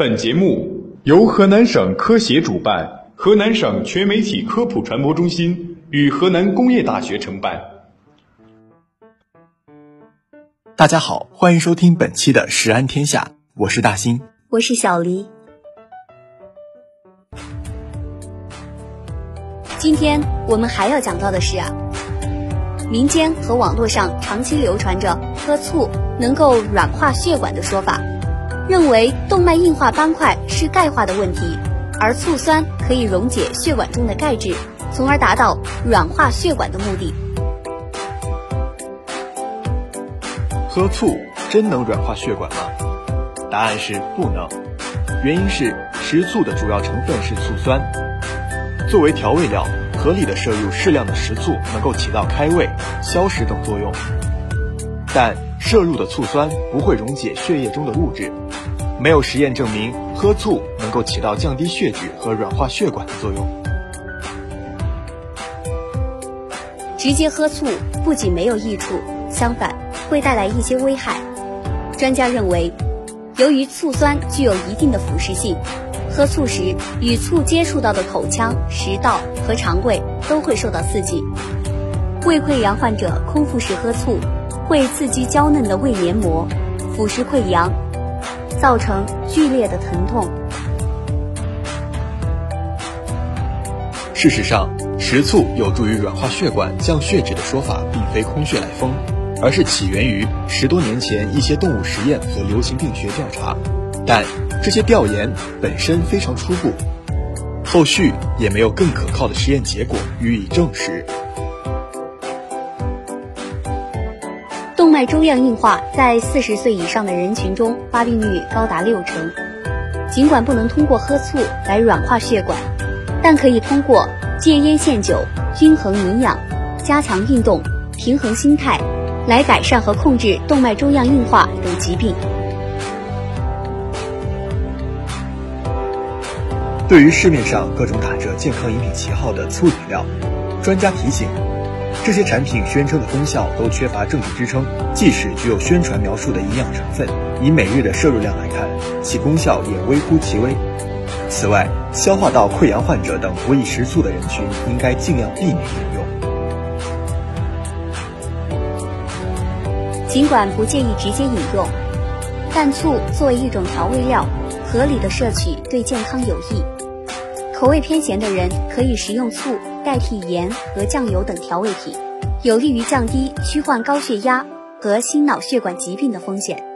本节目由河南省科协主办，河南省全媒体科普传播中心与河南工业大学承办。大家好，欢迎收听本期的《食安天下》，我是大兴，我是小黎。今天我们还要讲到的是啊，民间和网络上长期流传着喝醋能够软化血管的说法。认为动脉硬化斑块是钙化的问题，而醋酸可以溶解血管中的钙质，从而达到软化血管的目的。喝醋真能软化血管吗？答案是不能。原因是食醋的主要成分是醋酸，作为调味料，合理的摄入适量的食醋能够起到开胃、消食等作用，但摄入的醋酸不会溶解血液中的物质。没有实验证明喝醋能够起到降低血脂和软化血管的作用。直接喝醋不仅没有益处，相反会带来一些危害。专家认为，由于醋酸具有一定的腐蚀性，喝醋时与醋接触到的口腔、食道和肠胃都会受到刺激。胃溃疡患者空腹时喝醋，会刺激娇嫩的胃黏膜，腐蚀溃疡。造成剧烈的疼痛。事实上，食醋有助于软化血管、降血脂的说法，并非空穴来风，而是起源于十多年前一些动物实验和流行病学调查。但这些调研本身非常初步，后续也没有更可靠的实验结果予以证实。脉粥样硬化在四十岁以上的人群中发病率高达六成。尽管不能通过喝醋来软化血管，但可以通过戒烟限酒、均衡营养、加强运动、平衡心态，来改善和控制动脉粥样硬化等疾病。对于市面上各种打着健康饮品旗号的醋饮料，专家提醒。这些产品宣称的功效都缺乏证据支撑，即使具有宣传描述的营养成分，以每日的摄入量来看，其功效也微乎其微。此外，消化道溃疡患者等不易食醋的人群，应该尽量避免饮用。尽管不建议直接饮用，但醋作为一种调味料，合理的摄取对健康有益。口味偏咸的人可以食用醋代替盐和酱油等调味品，有利于降低、虚患高血压和心脑血管疾病的风险。